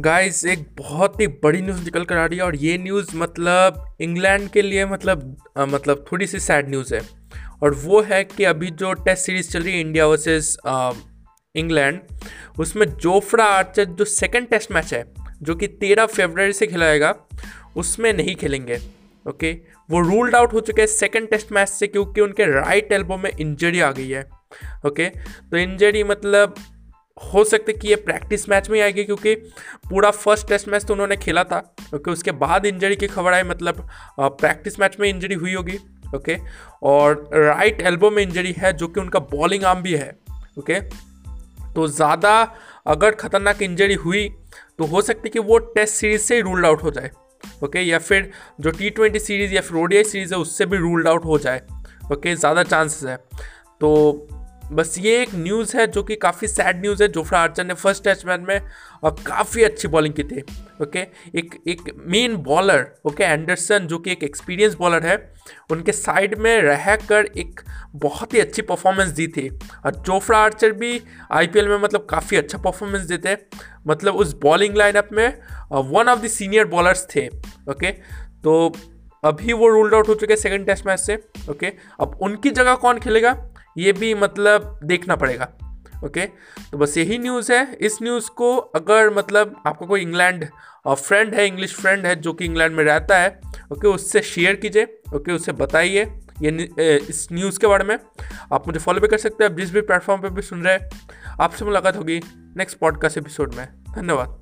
Guys एक बहुत ही बड़ी न्यूज़ निकल कर आ रही है और ये न्यूज़ मतलब इंग्लैंड के लिए मतलब आ, मतलब थोड़ी सी सैड न्यूज़ है। और वो है कि अभी जो टेस्ट सीरीज़ चल रही है इंडिया वर्सेस इंग्लैंड उसमें जोफ्रा आर्चर जो सेकंड टेस्ट मैच है जो कि तेरह फरवरी से खिलाएगा उसमें नहीं खेलेंगे ओके वो रूल्ड आउट हो चुके हैं सेकेंड टेस्ट मैच से क्योंकि उनके राइट एल्बो में इंजरी आ गई है ओके तो इंजरी मतलब हो सकता है कि ये प्रैक्टिस मैच में आएगी क्योंकि पूरा फ़र्स्ट टेस्ट मैच तो उन्होंने खेला था ओके उसके बाद इंजरी की खबर आई मतलब प्रैक्टिस मैच में इंजरी हुई होगी ओके और राइट एल्बो में इंजरी है जो कि उनका बॉलिंग आर्म भी है ओके तो ज़्यादा अगर खतरनाक इंजरी हुई तो हो सकती है कि वो टेस्ट सीरीज़ से ही रूल्ड आउट हो जाए ओके या फिर जो टी ट्वेंटी सीरीज़ या फिर ओडीआई सीरीज़ है, उससे भी रूल्ड आउट हो जाए ओके ज़्यादा चांसेस है। तो बस ये एक न्यूज़ है जो कि काफ़ी सैड न्यूज़ है जोफ्रा आर्चर ने फ़र्स्ट टेस्ट मैच में और काफ़ी अच्छी बॉलिंग की थी ओके एक एक मेन बॉलर ओके एंडरसन जो कि एक एक्सपीरियंस बॉलर है, उनके साइड में रह कर एक बहुत ही अच्छी परफॉर्मेंस दी थी। और जोफ्रा आर्चर भी आईपीएल में मतलब काफ़ी अच्छा परफॉर्मेंस देते मतलब उस बॉलिंग लाइनअप में one of the senior bowlers थे ओके तो अभी वो रूल्ड आउट हो चुके हैं सेकंड टेस्ट मैच से ओके अब उनकी जगह कौन खेलेगा? ये भी मतलब देखना पड़ेगा, ओके? तो बस यही न्यूज़ है। इस न्यूज़ को अगर मतलब आपका कोई इंग्लैंड फ्रेंड है इंग्लिश फ्रेंड है, जो कि इंग्लैंड में रहता है, ओके, उससे शेयर कीजिए, ओके, उससे बताइए ये इस न्यूज़ के बारे में। आप मुझे फॉलो भी कर सकते हैं, आप जिस भी प्लेटफॉर्म पे भी सुन रहे हैं, आपसे मुलाकात होगी नेक्स्ट पॉडकास्ट एपिसोड में। धन्यवाद।